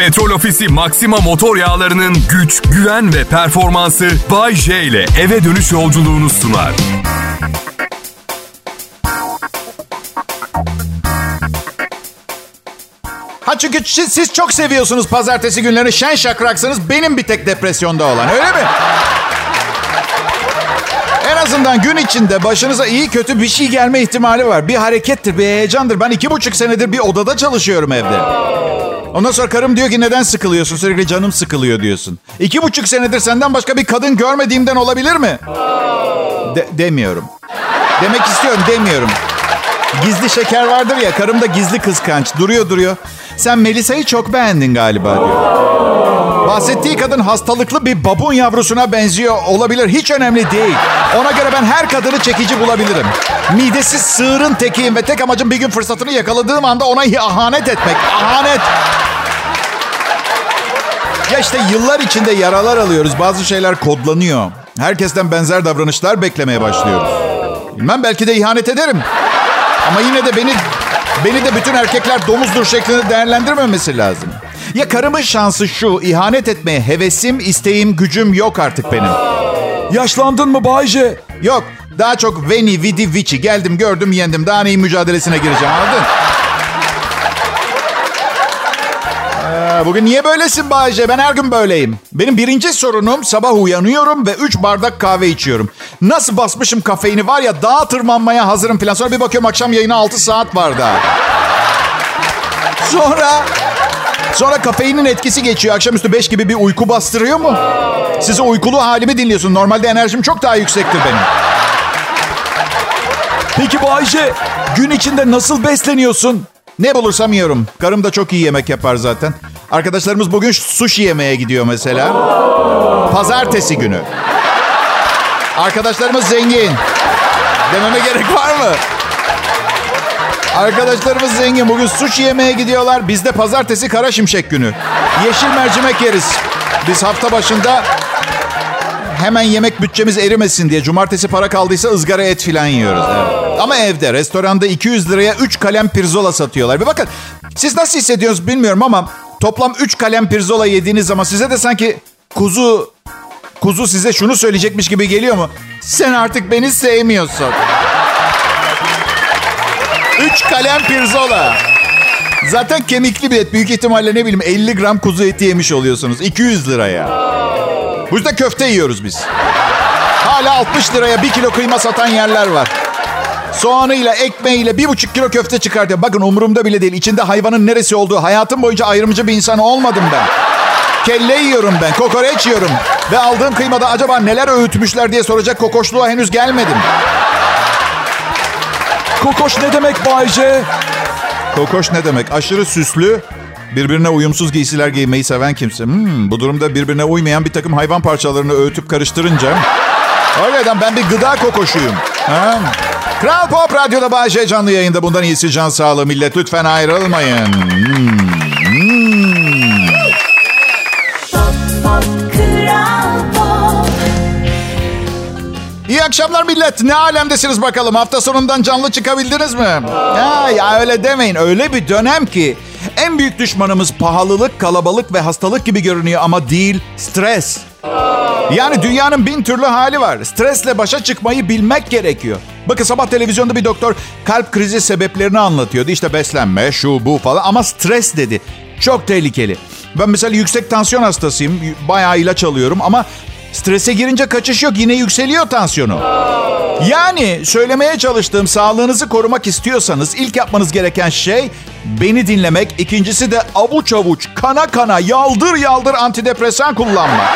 Petrol Ofisi Maxima motor yağlarının güç, güven ve performansı Bay J ile eve dönüş yolculuğunu sunar. Ha çünkü siz, siz çok seviyorsunuz pazartesi günleri şen şakraksınız. Benim bir tek depresyonda olan öyle mi? Azından gün içinde başınıza iyi kötü bir şey gelme ihtimali var. Bir harekettir, bir heyecandır. Ben iki buçuk senedir bir odada çalışıyorum evde. Ondan sonra karım diyor ki neden sıkılıyorsun? Sürekli canım sıkılıyor diyorsun. İki buçuk senedir senden başka bir kadın görmediğimden olabilir mi? De- demiyorum. Demek istiyorum demiyorum. Gizli şeker vardır ya karım da gizli kıskanç. Duruyor duruyor. Sen Melisa'yı çok beğendin galiba diyor. Bahsettiği kadın hastalıklı bir babun yavrusuna benziyor olabilir. Hiç önemli değil. Ona göre ben her kadını çekici bulabilirim. Midesiz sığırın tekiyim ve tek amacım bir gün fırsatını yakaladığım anda ona ahanet etmek. Ahanet. Ya işte yıllar içinde yaralar alıyoruz. Bazı şeyler kodlanıyor. Herkesten benzer davranışlar beklemeye başlıyoruz. Bilmem belki de ihanet ederim. Ama yine de beni beni de bütün erkekler domuzdur şeklinde değerlendirmemesi lazım. Ya karımın şansı şu, ihanet etmeye hevesim, isteğim, gücüm yok artık benim. Yaşlandın mı Bayce? Yok, daha çok Veni, Vidi, Vici. Geldim, gördüm, yendim. Daha neyin mücadelesine gireceğim, anladın? Ee, Bugün niye böylesin Bayce? Ben her gün böyleyim. Benim birinci sorunum sabah uyanıyorum ve 3 bardak kahve içiyorum. Nasıl basmışım kafeini var ya dağa tırmanmaya hazırım falan. Sonra bir bakıyorum akşam yayına 6 saat var daha. Sonra Sonra kafeinin etkisi geçiyor. Akşamüstü 5 gibi bir uyku bastırıyor mu? Size uykulu halimi dinliyorsun. Normalde enerjim çok daha yüksektir benim. Peki Bayce, gün içinde nasıl besleniyorsun? Ne bulursam yiyorum. Karım da çok iyi yemek yapar zaten. Arkadaşlarımız bugün sushi yemeye gidiyor mesela. Pazartesi günü. Arkadaşlarımız zengin. Dememe gerek var mı? Arkadaşlarımız zengin. Bugün sushi yemeye gidiyorlar. Biz de pazartesi kara şimşek günü. Yeşil mercimek yeriz. Biz hafta başında hemen yemek bütçemiz erimesin diye cumartesi para kaldıysa ızgara et filan yiyoruz. Evet. Ama evde restoranda 200 liraya 3 kalem pirzola satıyorlar. Bir bakın siz nasıl hissediyorsunuz bilmiyorum ama toplam 3 kalem pirzola yediğiniz zaman size de sanki kuzu kuzu size şunu söyleyecekmiş gibi geliyor mu? Sen artık beni sevmiyorsun. 3 kalem pirzola. Zaten kemikli bir et. Büyük ihtimalle ne bileyim 50 gram kuzu eti yemiş oluyorsunuz. 200 liraya. Bu yüzden köfte yiyoruz biz. Hala 60 liraya 1 kilo kıyma satan yerler var. Soğanıyla, ekmeğiyle bir buçuk kilo köfte çıkartıyor. Bakın umurumda bile değil. İçinde hayvanın neresi olduğu. Hayatım boyunca ayrımcı bir insan olmadım ben. Kelle yiyorum ben, kokoreç yiyorum. Ve aldığım kıymada acaba neler öğütmüşler diye soracak kokoşluğa henüz gelmedim. Kokoş ne demek Bayce? Kokoş ne demek? Aşırı süslü, birbirine uyumsuz giysiler giymeyi seven kimse. Hmm, bu durumda birbirine uymayan bir takım hayvan parçalarını öğütüp karıştırınca... Hakikaten ben bir gıda kokoşuyum. Ha? Kral Pop Radyo'da Bayce canlı yayında. Bundan iyisi can sağlığı millet. Lütfen ayrılmayın. Hmm. Akşamlar millet. Ne alemdesiniz bakalım? Hafta sonundan canlı çıkabildiniz mi? Ya, ya öyle demeyin. Öyle bir dönem ki en büyük düşmanımız pahalılık, kalabalık ve hastalık gibi görünüyor ama değil stres. Yani dünyanın bin türlü hali var. Stresle başa çıkmayı bilmek gerekiyor. Bakın sabah televizyonda bir doktor kalp krizi sebeplerini anlatıyordu. İşte beslenme, şu bu falan ama stres dedi. Çok tehlikeli. Ben mesela yüksek tansiyon hastasıyım. Bayağı ilaç alıyorum ama strese girince kaçış yok. Yine yükseliyor tansiyonu. Yani söylemeye çalıştığım sağlığınızı korumak istiyorsanız ilk yapmanız gereken şey beni dinlemek. İkincisi de avuç avuç, kana kana, yaldır yaldır antidepresan kullanmak.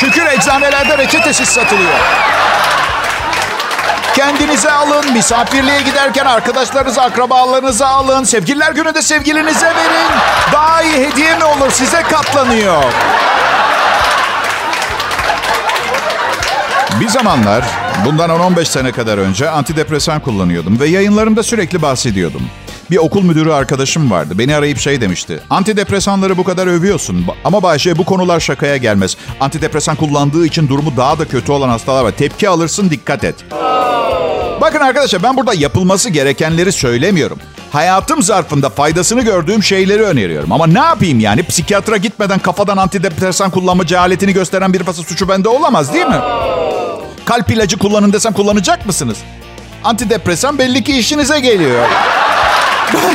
Şükür eczanelerde reçetesiz satılıyor. Kendinize alın, misafirliğe giderken arkadaşlarınızı, akrabalarınızı alın. Sevgililer gününde sevgilinize verin. Daha iyi hediye mi olur? Size katlanıyor. Bir zamanlar, bundan 10-15 sene kadar önce antidepresan kullanıyordum ve yayınlarımda sürekli bahsediyordum. Bir okul müdürü arkadaşım vardı. Beni arayıp şey demişti. Antidepresanları bu kadar övüyorsun. Ama Bayşe bu konular şakaya gelmez. Antidepresan kullandığı için durumu daha da kötü olan hastalar var. Tepki alırsın dikkat et. Bakın arkadaşlar ben burada yapılması gerekenleri söylemiyorum. hayatım zarfında faydasını gördüğüm şeyleri öneriyorum. Ama ne yapayım yani? Psikiyatra gitmeden kafadan antidepresan kullanma cehaletini gösteren bir fasa suçu bende olamaz değil mi? Kalp ilacı kullanın desem kullanacak mısınız? Antidepresan belli ki işinize geliyor.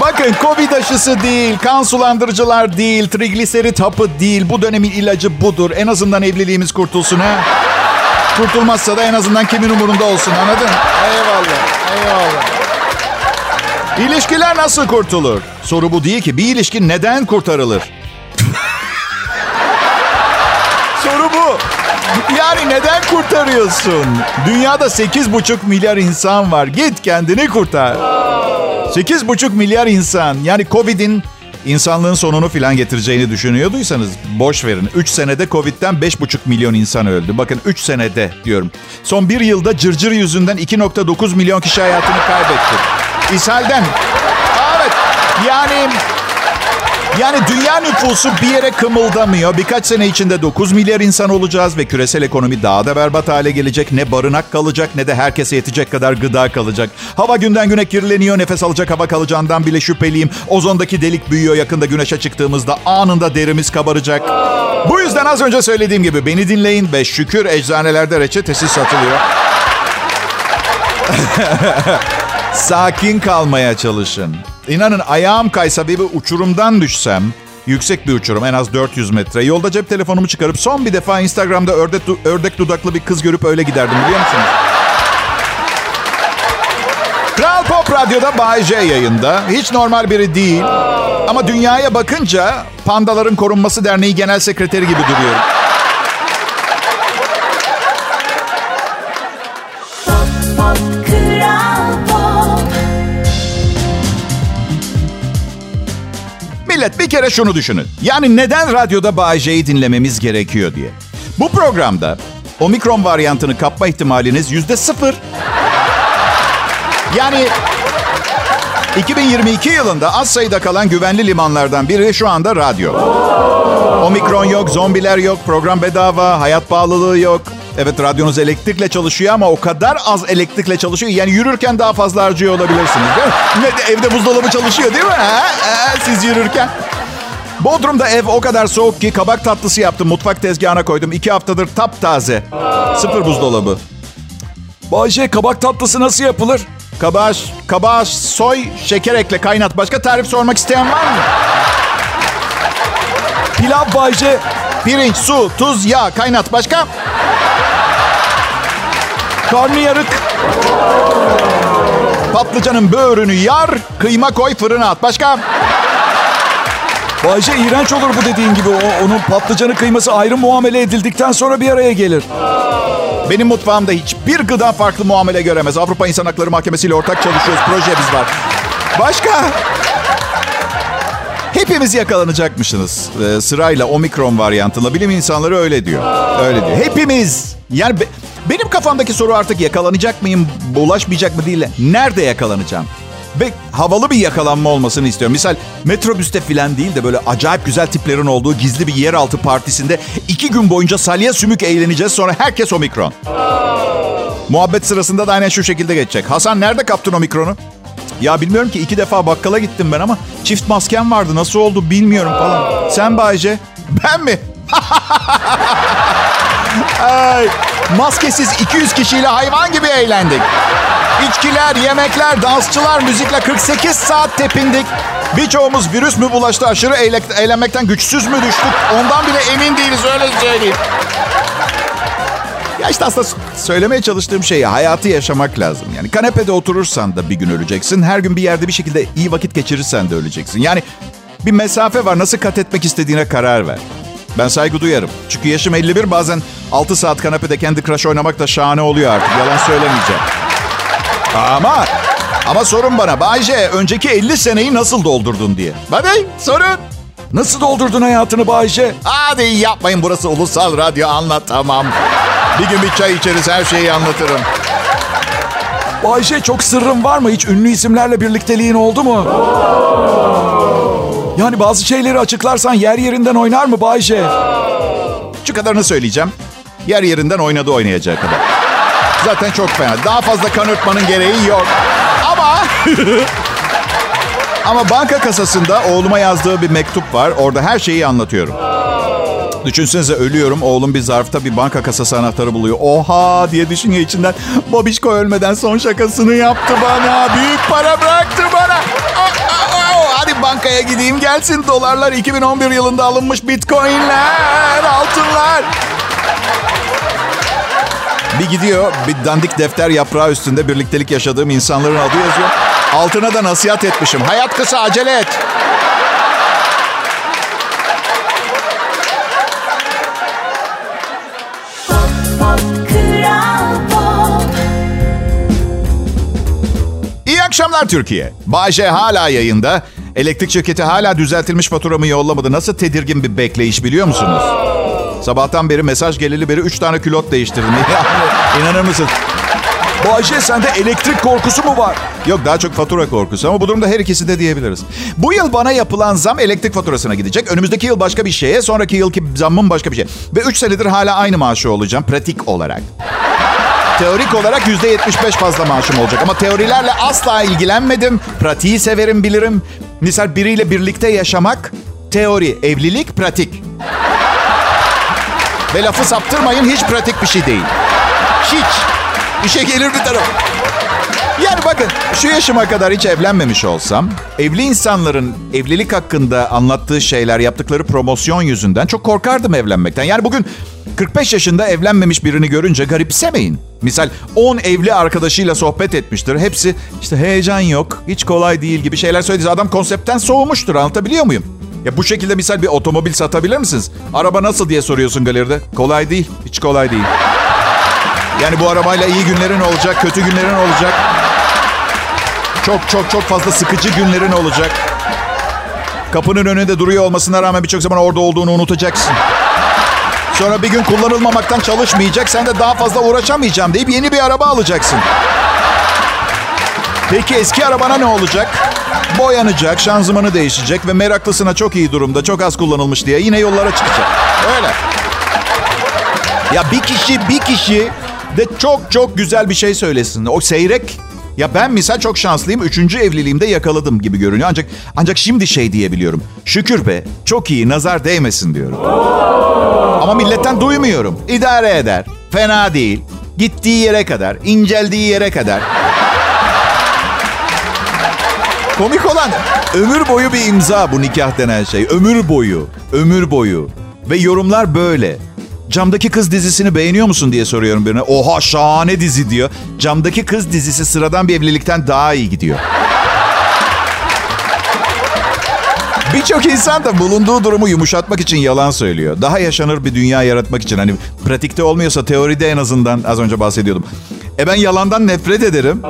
Bakın Covid aşısı değil, kan sulandırıcılar değil, trigliserit hapı değil. Bu dönemin ilacı budur. En azından evliliğimiz kurtulsun ha. Kurtulmazsa da en azından kimin umurunda olsun anladın? Eyvallah, eyvallah. İlişkiler nasıl kurtulur? Soru bu değil ki. Bir ilişki neden kurtarılır? Yani neden kurtarıyorsun? Dünyada 8,5 milyar insan var. Git kendini kurtar. 8,5 milyar insan. Yani Covid'in insanlığın sonunu filan getireceğini düşünüyorduysanız boş verin. 3 senede Covid'den 5,5 milyon insan öldü. Bakın 3 senede diyorum. Son bir yılda cırcır yüzünden 2,9 milyon kişi hayatını kaybetti. İshalden. Evet. Yani yani dünya nüfusu bir yere kımıldamıyor. Birkaç sene içinde 9 milyar insan olacağız ve küresel ekonomi daha da berbat hale gelecek. Ne barınak kalacak ne de herkese yetecek kadar gıda kalacak. Hava günden güne kirleniyor. Nefes alacak hava kalacağından bile şüpheliyim. Ozondaki delik büyüyor. Yakında güneşe çıktığımızda anında derimiz kabaracak. Bu yüzden az önce söylediğim gibi beni dinleyin ve şükür eczanelerde reçetesi satılıyor. Sakin kalmaya çalışın. İnanın ayağım kaysa bir uçurumdan düşsem, yüksek bir uçurum en az 400 metre. Yolda cep telefonumu çıkarıp son bir defa Instagram'da ördek, ördek dudaklı bir kız görüp öyle giderdim biliyor musunuz? Kral Pop Radyo'da Bay J yayında. Hiç normal biri değil. Ama dünyaya bakınca Pandaların Korunması Derneği Genel Sekreteri gibi duruyorum. Millet bir kere şunu düşünün. Yani neden radyoda Bay J'yi dinlememiz gerekiyor diye. Bu programda omikron varyantını kapma ihtimaliniz yüzde sıfır. Yani 2022 yılında az sayıda kalan güvenli limanlardan biri şu anda radyo. Omikron yok, zombiler yok, program bedava, hayat pahalılığı yok. Evet radyonuz elektrikle çalışıyor ama o kadar az elektrikle çalışıyor. Yani yürürken daha fazla harcıyor olabilirsiniz? Ne, evde buzdolabı çalışıyor değil mi? Ha? Ha, siz yürürken. Bodrum'da ev o kadar soğuk ki kabak tatlısı yaptım. Mutfak tezgahına koydum. İki haftadır taptaze. Sıfır buzdolabı. Bayce kabak tatlısı nasıl yapılır? Kabağı, kabağı soy, şeker ekle, kaynat. Başka tarif sormak isteyen var mı? Pilav Bayce. Pirinç, su, tuz, yağ, kaynat. Başka? Karnıyarık. Patlıcanın böğrünü yar, kıyma koy fırına at. Başka? Bayce iğrenç olur bu dediğin gibi. O, onun patlıcanı kıyması ayrı muamele edildikten sonra bir araya gelir. Benim mutfağımda hiçbir gıda farklı muamele göremez. Avrupa İnsan Hakları Mahkemesi ile ortak çalışıyoruz. Projemiz var. Başka? Hepimiz yakalanacakmışsınız ee, sırayla omikron varyantıyla. Bilim insanları öyle diyor. Öyle diyor. Hepimiz. Yani benim kafamdaki soru artık yakalanacak mıyım, bulaşmayacak mı değil. Nerede yakalanacağım? Ve havalı bir yakalanma olmasını istiyorum. Misal metrobüste falan değil de böyle acayip güzel tiplerin olduğu gizli bir yeraltı partisinde iki gün boyunca salya sümük eğleneceğiz. Sonra herkes omikron. Muhabbet sırasında da aynen şu şekilde geçecek. Hasan nerede kaptın omikronu? Ya bilmiyorum ki iki defa bakkala gittim ben ama çift maskem vardı. Nasıl oldu bilmiyorum falan. Sen Bayce? Ben mi? Ay, maskesiz 200 kişiyle hayvan gibi eğlendik. İçkiler, yemekler, dansçılar, müzikle 48 saat tepindik. Birçoğumuz virüs mü bulaştı, aşırı eğle- eğlenmekten güçsüz mü düştük? Ondan bile emin değiliz, öyle söyleyeyim. Ya işte aslında söylemeye çalıştığım şey hayatı yaşamak lazım. Yani kanepede oturursan da bir gün öleceksin. Her gün bir yerde bir şekilde iyi vakit geçirirsen de öleceksin. Yani bir mesafe var. Nasıl kat etmek istediğine karar ver. Ben saygı duyarım. Çünkü yaşım 51 bazen 6 saat kanepede kendi Crush oynamak da şahane oluyor artık. Yalan söylemeyeceğim. Ama ama sorun bana Bayce önceki 50 seneyi nasıl doldurdun diye. Hadi sorun. Nasıl doldurdun hayatını Bayce? Hadi yapmayın burası ulusal radyo anlatamam. Bir gün bir çay içeriz her şeyi anlatırım. Bayce çok sırrın var mı? Hiç ünlü isimlerle birlikteliğin oldu mu? Yani bazı şeyleri açıklarsan yer yerinden oynar mı Bayce? Şu kadarını söyleyeceğim. Yer yerinden oynadı oynayacağı kadar. Zaten çok fena. Daha fazla kanırtmanın gereği yok. Ama Ama banka kasasında oğluma yazdığı bir mektup var. Orada her şeyi anlatıyorum. Düşünsenize ölüyorum. Oğlum bir zarfta bir banka kasası anahtarı buluyor. Oha diye düşünüyor içinden. Babişko ölmeden son şakasını yaptı bana. Büyük para bıraktı bana. Hadi bankaya gideyim gelsin dolarlar 2011 yılında alınmış bitcoinler, altınlar. Bir gidiyor bir dandik defter yaprağı üstünde birliktelik yaşadığım insanların adı yazıyor. Altına da nasihat etmişim. Hayat kısa acele et. Akşamlar Türkiye. Bayce hala yayında. Elektrik şirketi hala düzeltilmiş faturamı yollamadı. Nasıl tedirgin bir bekleyiş biliyor musunuz? Sabahtan beri mesaj geleli beri 3 tane külot değiştirdim. İnanır mısın? Bu sende elektrik korkusu mu var? Yok daha çok fatura korkusu ama bu durumda her ikisi de diyebiliriz. Bu yıl bana yapılan zam elektrik faturasına gidecek. Önümüzdeki yıl başka bir şeye, sonraki yılki zammım başka bir şey. Ve 3 senedir hala aynı maaşı olacağım pratik olarak. Teorik olarak %75 fazla maaşım olacak. Ama teorilerle asla ilgilenmedim. Pratiği severim, bilirim. Misal biriyle birlikte yaşamak, teori, evlilik, pratik. Ve lafı saptırmayın hiç pratik bir şey değil. Hiç. İşe gelir bir taraf. Yani bakın şu yaşıma kadar hiç evlenmemiş olsam evli insanların evlilik hakkında anlattığı şeyler yaptıkları promosyon yüzünden çok korkardım evlenmekten. Yani bugün 45 yaşında evlenmemiş birini görünce garipsemeyin. Misal 10 evli arkadaşıyla sohbet etmiştir. Hepsi işte heyecan yok, hiç kolay değil gibi şeyler söyledi. Adam konseptten soğumuştur anlatabiliyor muyum? Ya bu şekilde misal bir otomobil satabilir misiniz? Araba nasıl diye soruyorsun galeride. Kolay değil, hiç kolay değil. Yani bu arabayla iyi günlerin olacak, kötü günlerin olacak. Çok çok çok fazla sıkıcı günlerin olacak. Kapının önünde duruyor olmasına rağmen birçok zaman orada olduğunu unutacaksın. Sonra bir gün kullanılmamaktan çalışmayacak. Sen de daha fazla uğraşamayacağım deyip yeni bir araba alacaksın. Peki eski arabana ne olacak? Boyanacak, şanzımanı değişecek ve meraklısına çok iyi durumda, çok az kullanılmış diye yine yollara çıkacak. Öyle. Ya bir kişi, bir kişi de çok çok güzel bir şey söylesin. O seyrek ya ben misal çok şanslıyım. Üçüncü evliliğimde yakaladım gibi görünüyor. Ancak ancak şimdi şey diyebiliyorum. Şükür be çok iyi nazar değmesin diyorum. Ama milletten duymuyorum. İdare eder. Fena değil. Gittiği yere kadar, inceldiği yere kadar. Komik olan ömür boyu bir imza bu nikah denen şey. Ömür boyu, ömür boyu. Ve yorumlar böyle. Camdaki Kız dizisini beğeniyor musun diye soruyorum birine. Oha şahane dizi diyor. Camdaki Kız dizisi sıradan bir evlilikten daha iyi gidiyor. Birçok insan da bulunduğu durumu yumuşatmak için yalan söylüyor. Daha yaşanır bir dünya yaratmak için. Hani pratikte olmuyorsa teoride en azından az önce bahsediyordum. E ben yalandan nefret ederim.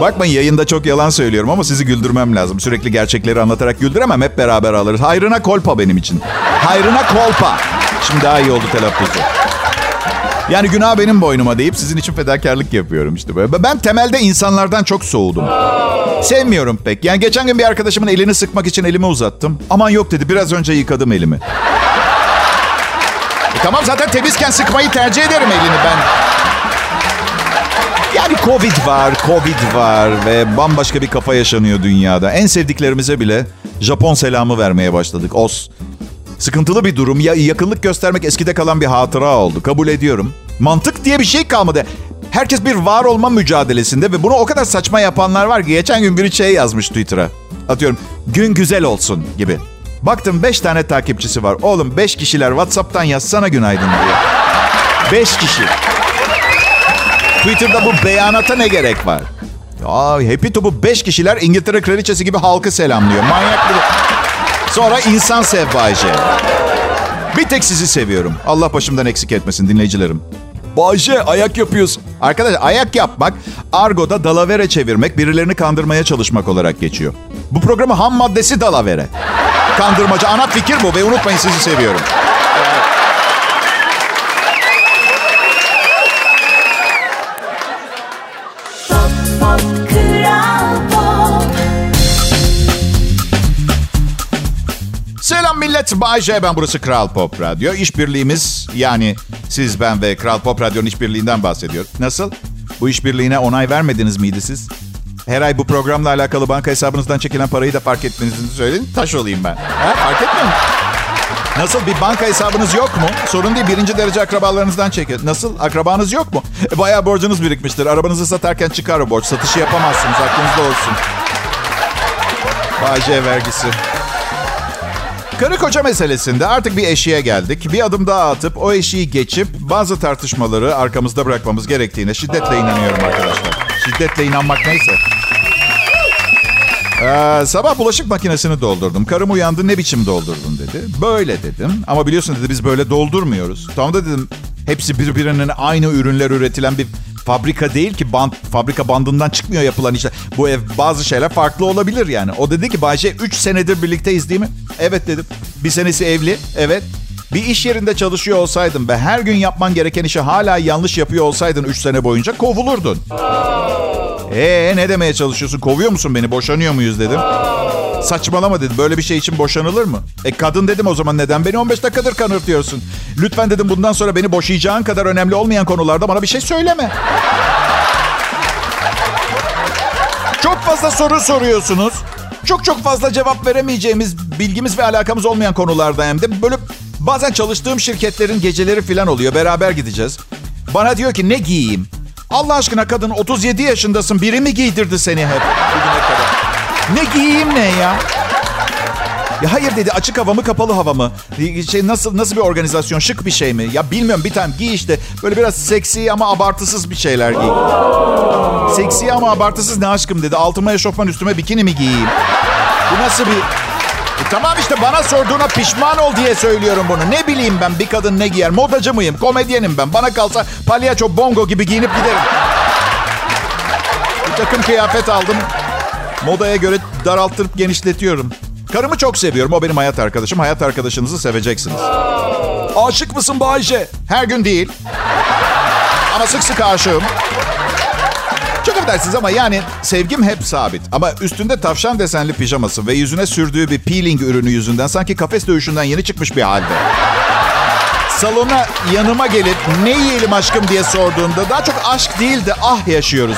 Bakmayın yayında çok yalan söylüyorum ama sizi güldürmem lazım. Sürekli gerçekleri anlatarak güldüremem. Hep beraber alırız. Hayrına kolpa benim için. Hayrına kolpa. Şimdi daha iyi oldu telaffuzu. Yani günah benim boynuma deyip sizin için fedakarlık yapıyorum işte böyle. Ben temelde insanlardan çok soğudum. Sevmiyorum pek. Yani geçen gün bir arkadaşımın elini sıkmak için elimi uzattım. Aman yok dedi biraz önce yıkadım elimi. E tamam zaten temizken sıkmayı tercih ederim elini ben. Yani Covid var, Covid var ve bambaşka bir kafa yaşanıyor dünyada. En sevdiklerimize bile Japon selamı vermeye başladık. Os. Sıkıntılı bir durum. Ya yakınlık göstermek eskide kalan bir hatıra oldu. Kabul ediyorum. Mantık diye bir şey kalmadı. Herkes bir var olma mücadelesinde ve bunu o kadar saçma yapanlar var ki geçen gün biri şey yazmış Twitter'a. Atıyorum gün güzel olsun gibi. Baktım 5 tane takipçisi var. Oğlum 5 kişiler WhatsApp'tan yazsana günaydın diyor. 5 kişi. Twitter'da bu beyanata ne gerek var? Aa, Happy Top'u 5 kişiler İngiltere kraliçesi gibi halkı selamlıyor. Manyak bir... Sonra insan sev Bayce. Bir tek sizi seviyorum. Allah başımdan eksik etmesin dinleyicilerim. Bayce ayak yapıyorsun. Arkadaşlar ayak yapmak, argoda dalavere çevirmek, birilerini kandırmaya çalışmak olarak geçiyor. Bu programın ham maddesi dalavere. Kandırmacı ana fikir bu ve unutmayın sizi seviyorum. Millet. Bay J ben burası Kral Pop Radyo. İşbirliğimiz yani siz ben ve Kral Pop Radyo'nun işbirliğinden bahsediyor. Nasıl? Bu işbirliğine onay vermediniz miydi siz? Her ay bu programla alakalı banka hesabınızdan çekilen parayı da fark etmenizi söyleyin. Taş olayım ben. Ha, fark etmiyor? Nasıl bir banka hesabınız yok mu? Sorun değil birinci derece akrabalarınızdan çekin. Nasıl akrabanız yok mu? E, bayağı borcunuz birikmiştir. Arabanızı satarken çıkar o borç. Satışı yapamazsınız aklınızda olsun. Bağcay vergisi. Karı koca meselesinde artık bir eşiğe geldik. Bir adım daha atıp o eşiği geçip bazı tartışmaları arkamızda bırakmamız gerektiğine şiddetle inanıyorum arkadaşlar. Şiddetle inanmak neyse. Ee, sabah bulaşık makinesini doldurdum. Karım uyandı ne biçim doldurdun dedi. Böyle dedim. Ama biliyorsun dedi biz böyle doldurmuyoruz. Tamam da dedim hepsi birbirinin aynı ürünler üretilen bir fabrika değil ki band, fabrika bandından çıkmıyor yapılan işler. Bu ev bazı şeyler farklı olabilir yani. O dedi ki Bayce 3 senedir birlikteyiz değil mi? Evet dedim. Bir senesi evli. Evet. Bir iş yerinde çalışıyor olsaydın ve her gün yapman gereken işi hala yanlış yapıyor olsaydın 3 sene boyunca kovulurdun. Ee ne demeye çalışıyorsun? Kovuyor musun beni? Boşanıyor muyuz dedim. Saçmalama dedi. Böyle bir şey için boşanılır mı? E kadın dedim o zaman neden beni 15 dakikadır kanırtıyorsun? Lütfen dedim bundan sonra beni boşayacağın kadar önemli olmayan konularda bana bir şey söyleme. Çok fazla soru soruyorsunuz. Çok çok fazla cevap veremeyeceğimiz, bilgimiz ve alakamız olmayan konularda hem de böyle bazen çalıştığım şirketlerin geceleri falan oluyor. Beraber gideceğiz. Bana diyor ki ne giyeyim? Allah aşkına kadın 37 yaşındasın. Biri mi giydirdi seni hep? Ne giyeyim ne ya? Ya hayır dedi açık hava mı kapalı hava mı? Şey nasıl nasıl bir organizasyon şık bir şey mi? Ya bilmiyorum bir tane giy işte böyle biraz seksi ama abartısız bir şeyler giy. Seksi ama abartısız ne aşkım dedi. Altıma eşofman üstüme bikini mi giyeyim? Bu nasıl bir... E tamam işte bana sorduğuna pişman ol diye söylüyorum bunu. Ne bileyim ben bir kadın ne giyer? Modacı mıyım? Komedyenim ben. Bana kalsa palyaço bongo gibi giyinip giderim. Bir takım kıyafet aldım. Modaya göre daralttırıp genişletiyorum. Karımı çok seviyorum. O benim hayat arkadaşım. Hayat arkadaşınızı seveceksiniz. Aşık mısın Bayce? Her gün değil. Ama sık sık aşığım. Çok affedersiniz ama yani sevgim hep sabit. Ama üstünde tavşan desenli pijaması ve yüzüne sürdüğü bir peeling ürünü yüzünden sanki kafes dövüşünden yeni çıkmış bir halde. Salona yanıma gelip ne yiyelim aşkım diye sorduğunda daha çok aşk değil de ah yaşıyoruz.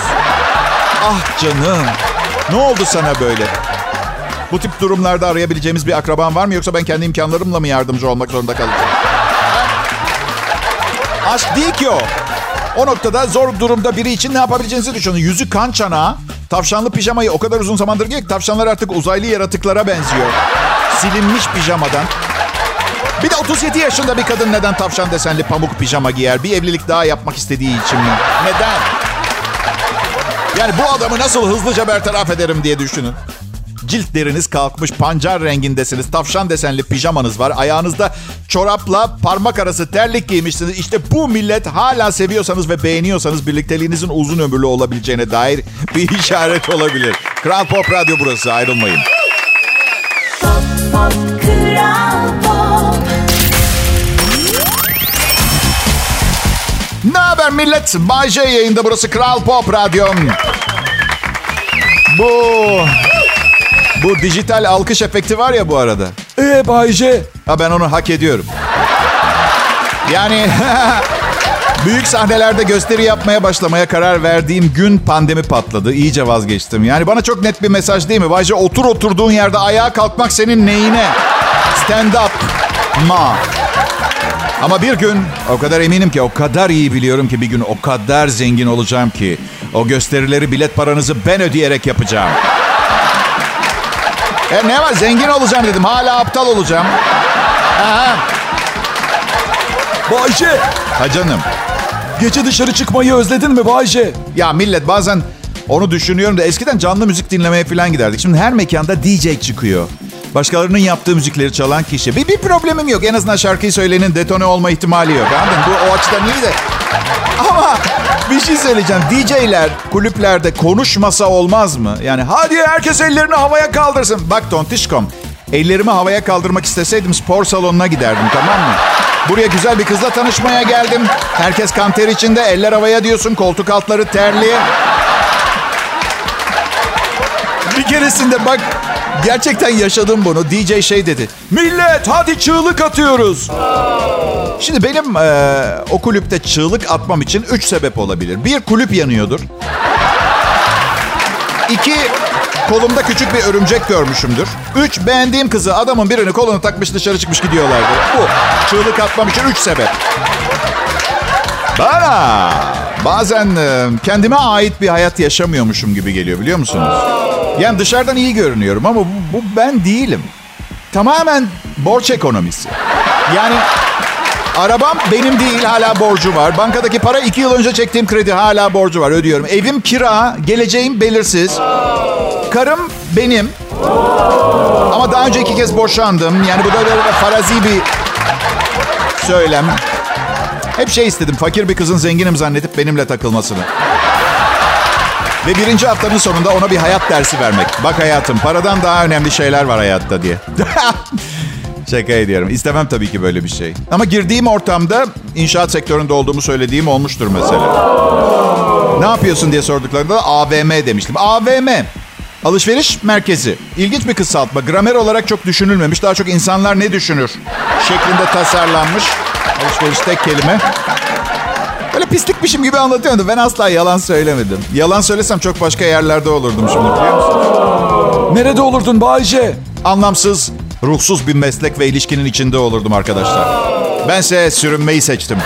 Ah canım. Ne oldu sana böyle? Bu tip durumlarda arayabileceğimiz bir akraban var mı yoksa ben kendi imkanlarımla mı yardımcı olmak zorunda kalacağım? Aşk değil ki o. O noktada zor durumda biri için ne yapabileceğinizi düşünün. Yüzü kan çanağı, tavşanlı pijamayı o kadar uzun zamandır giyiyor ki tavşanlar artık uzaylı yaratıklara benziyor. Silinmiş pijamadan. Bir de 37 yaşında bir kadın neden tavşan desenli pamuk pijama giyer? Bir evlilik daha yapmak istediği için mi? Neden? Yani bu adamı nasıl hızlıca bertaraf ederim diye düşünün. Cilt deriniz kalkmış, pancar rengindesiniz, tavşan desenli pijamanız var. Ayağınızda çorapla parmak arası terlik giymişsiniz. İşte bu millet hala seviyorsanız ve beğeniyorsanız birlikteliğinizin uzun ömürlü olabileceğine dair bir işaret olabilir. Kral Pop Radyo burası ayrılmayın. Pop, pop, Kral Ne haber millet? Bay J yayında burası Kral Pop Radyo. Bu... Bu dijital alkış efekti var ya bu arada. Ee Bay J. Ha ben onu hak ediyorum. Yani büyük sahnelerde gösteri yapmaya başlamaya karar verdiğim gün pandemi patladı. İyice vazgeçtim. Yani bana çok net bir mesaj değil mi? Bay J otur oturduğun yerde ayağa kalkmak senin neyine? Stand up. Ma. Ama bir gün o kadar eminim ki o kadar iyi biliyorum ki bir gün o kadar zengin olacağım ki o gösterileri bilet paranızı ben ödeyerek yapacağım. E ne var zengin olacağım dedim hala aptal olacağım. Aha. Ha canım. gece dışarı çıkmayı özledin mi Bayce? Ya millet bazen onu düşünüyorum da eskiden canlı müzik dinlemeye falan giderdik. Şimdi her mekanda DJ çıkıyor. Başkalarının yaptığı müzikleri çalan kişi. Bir, bir problemim yok. En azından şarkıyı söyleyenin detone olma ihtimali yok. Anladın? Bu o açıdan iyi de. Ama bir şey söyleyeceğim. DJ'ler kulüplerde konuşmasa olmaz mı? Yani hadi herkes ellerini havaya kaldırsın. Bak tontişkom. Ellerimi havaya kaldırmak isteseydim spor salonuna giderdim tamam mı? Buraya güzel bir kızla tanışmaya geldim. Herkes kan ter içinde. Eller havaya diyorsun. Koltuk altları terli. Bir keresinde bak gerçekten yaşadım bunu. DJ şey dedi. Millet hadi çığlık atıyoruz. Şimdi benim eee, o kulüpte çığlık atmam için üç sebep olabilir. Bir kulüp yanıyordur. İki, kolumda küçük bir örümcek görmüşümdür. Üç, beğendiğim kızı adamın birini kolunu takmış dışarı çıkmış gidiyorlardı. Bu. Çığlık atmam için üç sebep. Bana bazen e, kendime ait bir hayat yaşamıyormuşum gibi geliyor biliyor musunuz? Yani dışarıdan iyi görünüyorum ama bu, bu ben değilim. Tamamen borç ekonomisi. Yani arabam benim değil hala borcu var. Bankadaki para iki yıl önce çektiğim kredi hala borcu var ödüyorum. Evim kira, geleceğim belirsiz. Karım benim. Ama daha önce iki kez boşandım. Yani bu da böyle farazi bir söylem. Hep şey istedim. Fakir bir kızın zenginim zannedip benimle takılmasını. Ve birinci haftanın sonunda ona bir hayat dersi vermek. Bak hayatım paradan daha önemli şeyler var hayatta diye. Şaka ediyorum. İstemem tabii ki böyle bir şey. Ama girdiğim ortamda inşaat sektöründe olduğumu söylediğim olmuştur mesela. Ne yapıyorsun diye sorduklarında AVM demiştim. AVM. Alışveriş merkezi. İlginç bir kısaltma. Gramer olarak çok düşünülmemiş. Daha çok insanlar ne düşünür şeklinde tasarlanmış. Alışveriş tek kelime. Böyle pislikmişim gibi anlatıyordum. Ben asla yalan söylemedim. Yalan söylesem çok başka yerlerde olurdum şimdi biliyor musun? Nerede olurdun Bayce? Anlamsız, ruhsuz bir meslek ve ilişkinin içinde olurdum arkadaşlar. Bense sürünmeyi seçtim.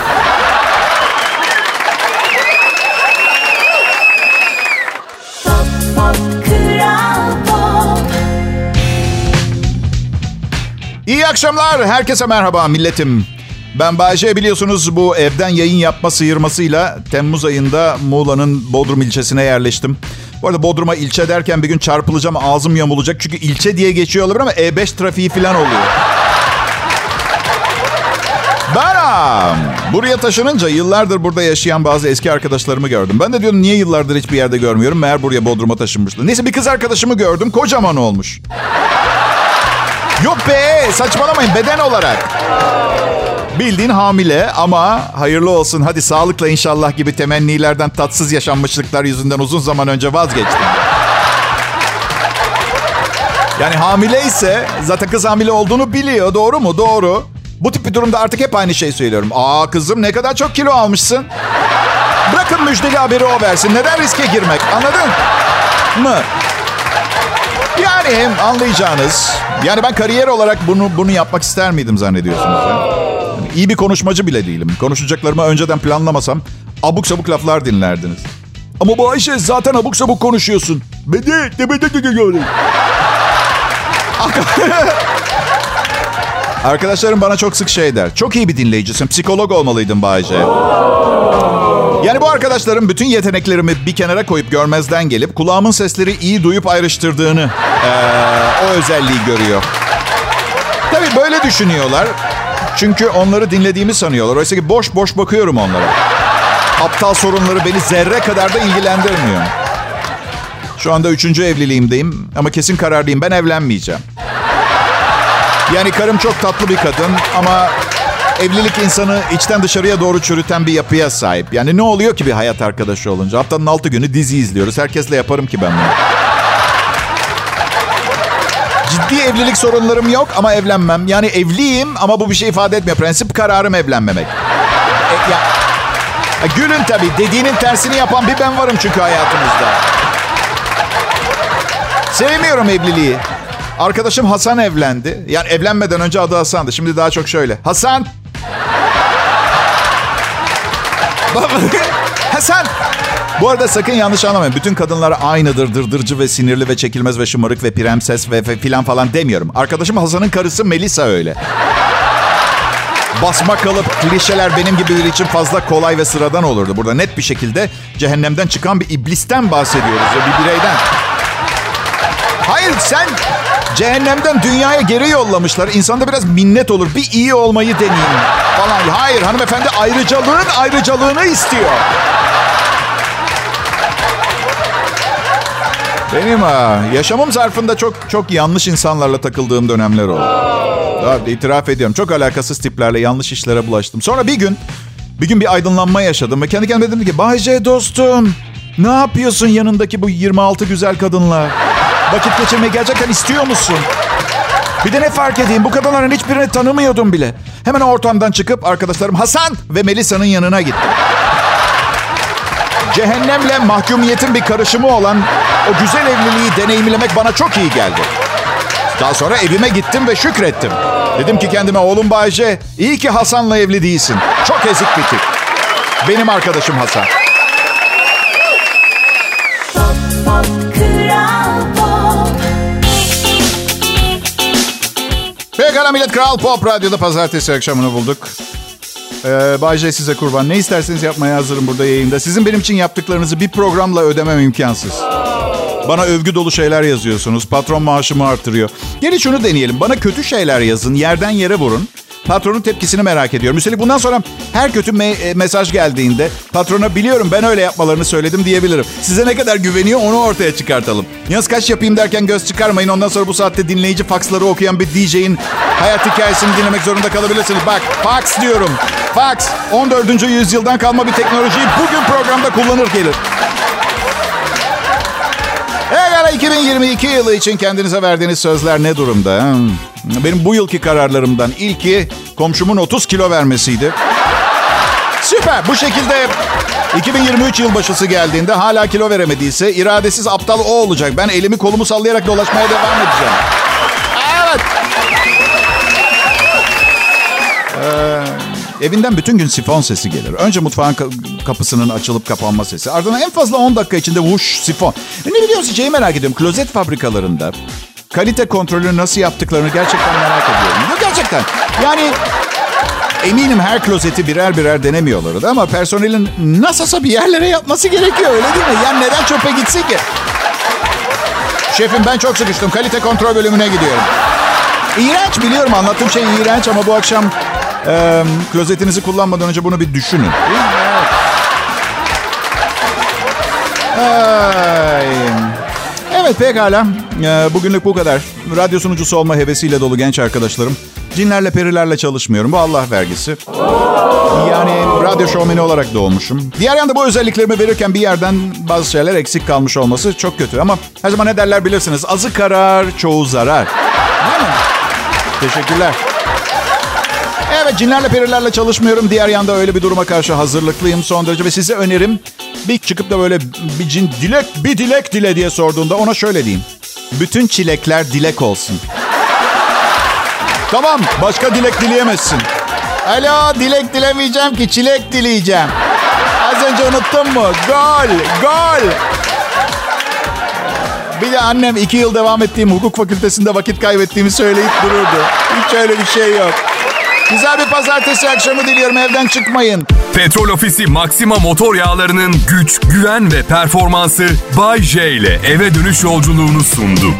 İyi akşamlar. Herkese merhaba milletim. Ben Bayce biliyorsunuz bu evden yayın yapma sıyırmasıyla Temmuz ayında Muğla'nın Bodrum ilçesine yerleştim. Bu arada Bodrum'a ilçe derken bir gün çarpılacağım ağzım yamulacak. Çünkü ilçe diye geçiyor olabilir ama E5 trafiği falan oluyor. Ben buraya taşınınca yıllardır burada yaşayan bazı eski arkadaşlarımı gördüm. Ben de diyordum niye yıllardır hiçbir yerde görmüyorum. Meğer buraya Bodrum'a taşınmışlar. Neyse bir kız arkadaşımı gördüm. Kocaman olmuş. Yok be saçmalamayın beden olarak. Bildiğin hamile ama hayırlı olsun hadi sağlıkla inşallah gibi temennilerden tatsız yaşanmışlıklar yüzünden uzun zaman önce vazgeçtim. Yani hamile ise zaten kız hamile olduğunu biliyor doğru mu? Doğru. Bu tip bir durumda artık hep aynı şeyi söylüyorum. Aa kızım ne kadar çok kilo almışsın. Bırakın müjdeli haberi o versin. Neden riske girmek anladın mı? Yani anlayacağınız. Yani ben kariyer olarak bunu bunu yapmak ister miydim zannediyorsunuz? Ya? İyi bir konuşmacı bile değilim. Konuşacaklarımı önceden planlamasam abuk sabuk laflar dinlerdiniz. Ama Bayce zaten abuk sabuk konuşuyorsun. Bede, de bede de de. Arkadaşlarım bana çok sık şey der. Çok iyi bir dinleyicisin. Psikolog olmalıydın Bayce. Yani bu arkadaşlarım bütün yeteneklerimi bir kenara koyup görmezden gelip kulağımın sesleri iyi duyup ayrıştırdığını eee, o özelliği görüyor. Tabii böyle düşünüyorlar. Çünkü onları dinlediğimi sanıyorlar. Oysa ki boş boş bakıyorum onlara. Aptal sorunları beni zerre kadar da ilgilendirmiyor. Şu anda üçüncü evliliğimdeyim ama kesin kararlıyım. Ben evlenmeyeceğim. Yani karım çok tatlı bir kadın ama evlilik insanı içten dışarıya doğru çürüten bir yapıya sahip. Yani ne oluyor ki bir hayat arkadaşı olunca? Haftanın altı günü dizi izliyoruz. Herkesle yaparım ki ben bunu. Ciddi evlilik sorunlarım yok ama evlenmem. Yani evliyim ama bu bir şey ifade etmiyor. Prensip kararım evlenmemek. E, ya, ya gülün tabii. Dediğinin tersini yapan bir ben varım çünkü hayatınızda. Sevmiyorum evliliği. Arkadaşım Hasan evlendi. Yani evlenmeden önce adı Hasan'dı. Şimdi daha çok şöyle. Hasan! Hasan! Bu arada sakın yanlış anlamayın. Bütün kadınlar aynıdır. Dırdırcı ve sinirli ve çekilmez ve şımarık ve prenses ve, ve filan falan demiyorum. Arkadaşım Hasan'ın karısı Melisa öyle. Basma kalıp klişeler benim gibi biri için fazla kolay ve sıradan olurdu. Burada net bir şekilde cehennemden çıkan bir iblisten bahsediyoruz. Bir bireyden. Hayır sen cehennemden dünyaya geri yollamışlar. İnsanda biraz minnet olur. Bir iyi olmayı deneyeyim falan. Hayır hanımefendi ayrıcalığın ayrıcalığını istiyor. Benim ha, yaşamım zarfında çok çok yanlış insanlarla takıldığım dönemler oldu. Daha itiraf ediyorum. Çok alakasız tiplerle yanlış işlere bulaştım. Sonra bir gün bir gün bir aydınlanma yaşadım ve kendi kendime dedim ki Bayce dostum ne yapıyorsun yanındaki bu 26 güzel kadınla? Vakit geçirmeyi gerçekten istiyor musun? Bir de ne fark edeyim bu kadınların hiçbirini tanımıyordum bile. Hemen ortamdan çıkıp arkadaşlarım Hasan ve Melisa'nın yanına gittim. Cehennemle mahkumiyetin bir karışımı olan o güzel evliliği deneyimlemek bana çok iyi geldi. Daha sonra evime gittim ve şükrettim. Dedim ki kendime oğlum Bayce iyi ki Hasan'la evli değilsin. Çok ezik bir tip. Benim arkadaşım Hasan. Pop Pekala millet Kral Pop Radyo'da pazartesi akşamını bulduk. Ee, Bay size kurban. Ne isterseniz yapmaya hazırım burada yayında. Sizin benim için yaptıklarınızı bir programla ödemem imkansız. Bana övgü dolu şeyler yazıyorsunuz. Patron maaşımı artırıyor. Gelin şunu deneyelim. Bana kötü şeyler yazın. Yerden yere vurun. Patronun tepkisini merak ediyorum. Üstelik bundan sonra her kötü me- e, mesaj geldiğinde patrona biliyorum ben öyle yapmalarını söyledim diyebilirim. Size ne kadar güveniyor onu ortaya çıkartalım. Yalnız kaç yapayım derken göz çıkarmayın. Ondan sonra bu saatte dinleyici faksları okuyan bir DJ'in hayat hikayesini dinlemek zorunda kalabilirsiniz. Bak fax diyorum. Fax 14. yüzyıldan kalma bir teknolojiyi bugün programda kullanır gelir. Egala 2022 yılı için kendinize verdiğiniz sözler ne durumda? Benim bu yılki kararlarımdan ilki komşumun 30 kilo vermesiydi. Süper. Bu şekilde 2023 yılbaşısı geldiğinde hala kilo veremediyse iradesiz aptal o olacak. Ben elimi kolumu sallayarak dolaşmaya devam edeceğim. Evinden bütün gün sifon sesi gelir. Önce mutfağın ka- kapısının açılıp kapanma sesi. Ardından en fazla 10 dakika içinde vuş sifon. E ne biliyorsun şeyi merak ediyorum. Klozet fabrikalarında kalite kontrolünü nasıl yaptıklarını gerçekten merak ediyorum. Yok gerçekten. Yani eminim her klozeti birer birer denemiyorlardı ama personelin nasılsa bir yerlere yapması gerekiyor öyle değil mi? Yani neden çöpe gitsin ki? Şefim ben çok sıkıştım. Kalite kontrol bölümüne gidiyorum. İğrenç biliyorum anlattığım şey iğrenç ama bu akşam e, klozetinizi kullanmadan önce bunu bir düşünün. Ay. Evet pekala. Ee, bugünlük bu kadar. Radyo sunucusu olma hevesiyle dolu genç arkadaşlarım. Cinlerle perilerle çalışmıyorum. Bu Allah vergisi. Yani radyo şovmeni olarak doğmuşum. Diğer yanda bu özelliklerimi verirken bir yerden bazı şeyler eksik kalmış olması çok kötü. Ama her zaman ne derler bilirsiniz. Azı karar, çoğu zarar. Değil mi? Teşekkürler. Cinlerle perilerle çalışmıyorum. Diğer yanda öyle bir duruma karşı hazırlıklıyım son derece. Ve size önerim bir çıkıp da böyle bir cin dilek bir dilek dile diye sorduğunda ona şöyle diyeyim. Bütün çilekler dilek olsun. Tamam başka dilek dileyemezsin. Alo dilek dilemeyeceğim ki çilek dileyeceğim. Az önce unuttun mu? Gol, gol. Bir de annem iki yıl devam ettiğim hukuk fakültesinde vakit kaybettiğimi söyleyip dururdu. Hiç öyle bir şey yok. Güzel bir pazartesi akşamı diliyorum. Evden çıkmayın. Petrol Ofisi Maxima motor yağlarının güç, güven ve performansı Bay J ile eve dönüş yolculuğunu sundu.